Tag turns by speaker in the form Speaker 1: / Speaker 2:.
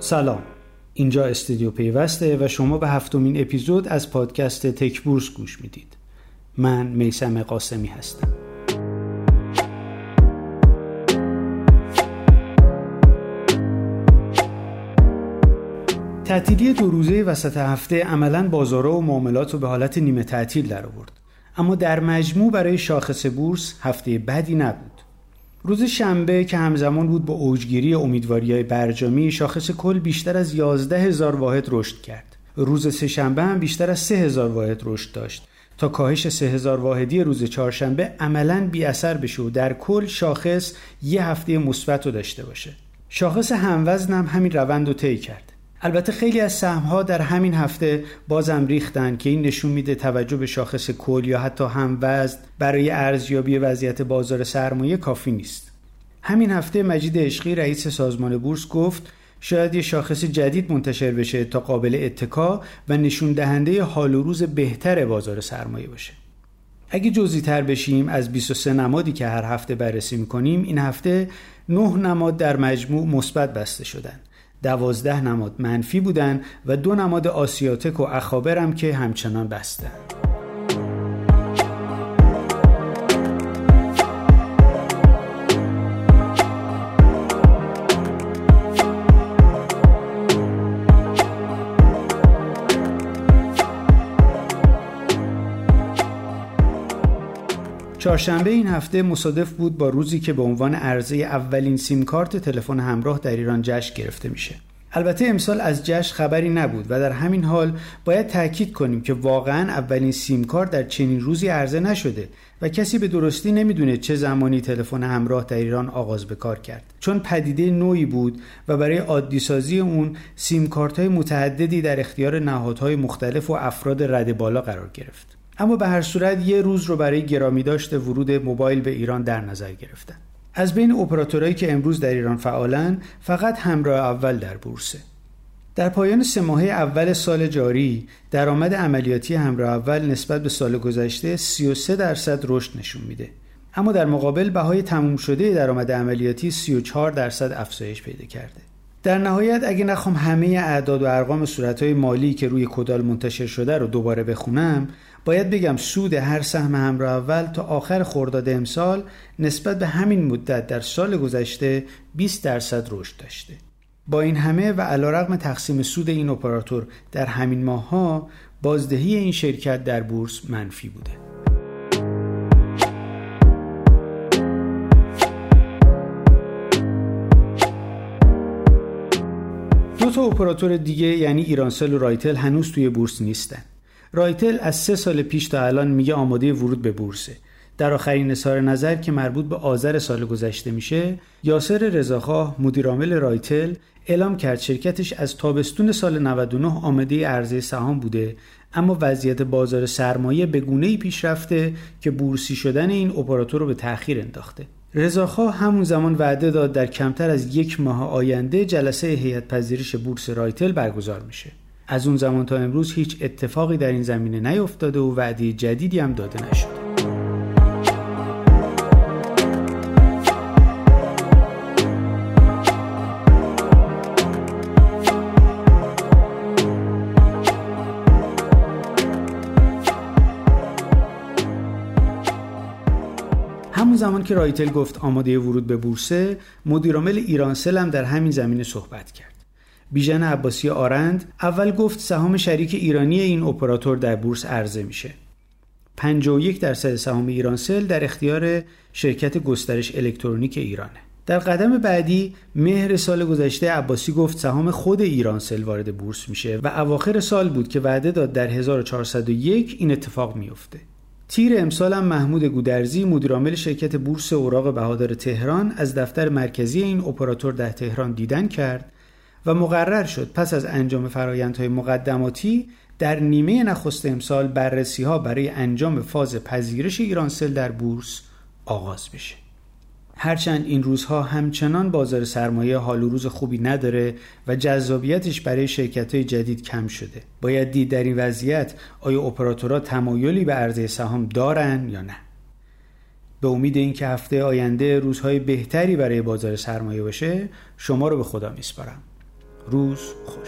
Speaker 1: سلام. اینجا استودیو پیوسته و شما به هفتمین اپیزود از پادکست تک بورس گوش می‌دید. من میسم قاسمی هستم. تعطیلی دو روزه وسط هفته عملا بازارها و معاملات رو به حالت نیمه تعطیل در آورد اما در مجموع برای شاخص بورس هفته بدی نبود. روز شنبه که همزمان بود با اوجگیری امیدواری های برجامی شاخص کل بیشتر از 11 هزار واحد رشد کرد. روز سه شنبه هم بیشتر از 3 هزار واحد رشد داشت. تا کاهش 3000 واحدی روز چهارشنبه عملا بی اثر بشه و در کل شاخص یه هفته مثبت رو داشته باشه. شاخص هموزن هم همین روند رو طی کرد. البته خیلی از ها در همین هفته بازم ریختن که این نشون میده توجه به شاخص کل یا حتی هموزن برای ارزیابی وضعیت بازار سرمایه کافی نیست. همین هفته مجید عشقی رئیس سازمان بورس گفت شاید یه شاخص جدید منتشر بشه تا قابل اتکا و نشون دهنده حال و روز بهتر بازار سرمایه باشه. اگه جزئی تر بشیم از 23 نمادی که هر هفته بررسی می‌کنیم این هفته 9 نماد در مجموع مثبت بسته شدن دوازده نماد منفی بودن و دو نماد آسیاتک و اخابرم که همچنان بستن. چهارشنبه این هفته مصادف بود با روزی که به عنوان عرضه اولین سیم کارت تلفن همراه در ایران جشن گرفته میشه. البته امسال از جشن خبری نبود و در همین حال باید تاکید کنیم که واقعا اولین سیم کارت در چنین روزی عرضه نشده و کسی به درستی نمی‌دونه چه زمانی تلفن همراه در ایران آغاز به کار کرد چون پدیده نوعی بود و برای عادی سازی اون سیم کارت های متعددی در اختیار نهادهای مختلف و افراد رد بالا قرار گرفت اما به هر صورت یه روز رو برای گرامی داشته ورود موبایل به ایران در نظر گرفتن از بین اپراتورهایی که امروز در ایران فعالن فقط همراه اول در بورسه در پایان سه ماهه اول سال جاری درآمد عملیاتی همراه اول نسبت به سال گذشته 33 درصد رشد نشون میده. اما در مقابل بهای تموم شده درآمد عملیاتی 34 درصد افزایش پیدا کرده. در نهایت اگه نخوام همه اعداد و ارقام صورتهای مالی که روی کدال منتشر شده رو دوباره بخونم باید بگم سود هر سهم همراه اول تا آخر خرداد امسال نسبت به همین مدت در سال گذشته 20 درصد رشد داشته. با این همه و علیرغم تقسیم سود این اپراتور در همین ماهها بازدهی این شرکت در بورس منفی بوده. دو تا اپراتور دیگه یعنی ایرانسل و رایتل هنوز توی بورس نیستن. رایتل از سه سال پیش تا الان میگه آماده ورود به بورسه در آخرین اظهار نظر که مربوط به آذر سال گذشته میشه یاسر رضاخواه مدیرعامل رایتل اعلام کرد شرکتش از تابستون سال 99 آماده عرضه سهام بوده اما وضعیت بازار سرمایه به گونه‌ای پیش رفته که بورسی شدن این اپراتور رو به تأخیر انداخته. رضاخواه همون زمان وعده داد در کمتر از یک ماه آینده جلسه هیئت پذیرش بورس رایتل برگزار میشه. از اون زمان تا امروز هیچ اتفاقی در این زمینه نیفتاده و وعده جدیدی هم داده همون زمان که رایتل گفت آماده ورود به بورسه مدیرعامل ایرانسل هم در همین زمینه صحبت کرد. بیژن عباسی آرند اول گفت سهام شریک ایرانی این اپراتور در بورس عرضه میشه. 51 درصد سهام ایرانسل در اختیار شرکت گسترش الکترونیک ایرانه. در قدم بعدی مهر سال گذشته عباسی گفت سهام خود ایرانسل وارد بورس میشه و اواخر سال بود که وعده داد در 1401 این اتفاق میفته. تیر امسال هم محمود گودرزی مدیرعامل شرکت بورس اوراق بهادار تهران از دفتر مرکزی این اپراتور در تهران دیدن کرد و مقرر شد پس از انجام فرایندهای مقدماتی در نیمه نخست امسال بررسی ها برای انجام فاز پذیرش ایرانسل در بورس آغاز بشه. هرچند این روزها همچنان بازار سرمایه حال و روز خوبی نداره و جذابیتش برای شرکت های جدید کم شده. باید دید در این وضعیت آیا اپراتورها تمایلی به عرضه سهام دارن یا نه. به امید اینکه هفته آینده روزهای بهتری برای بازار سرمایه باشه شما رو به خدا میسپارم. روز خوش.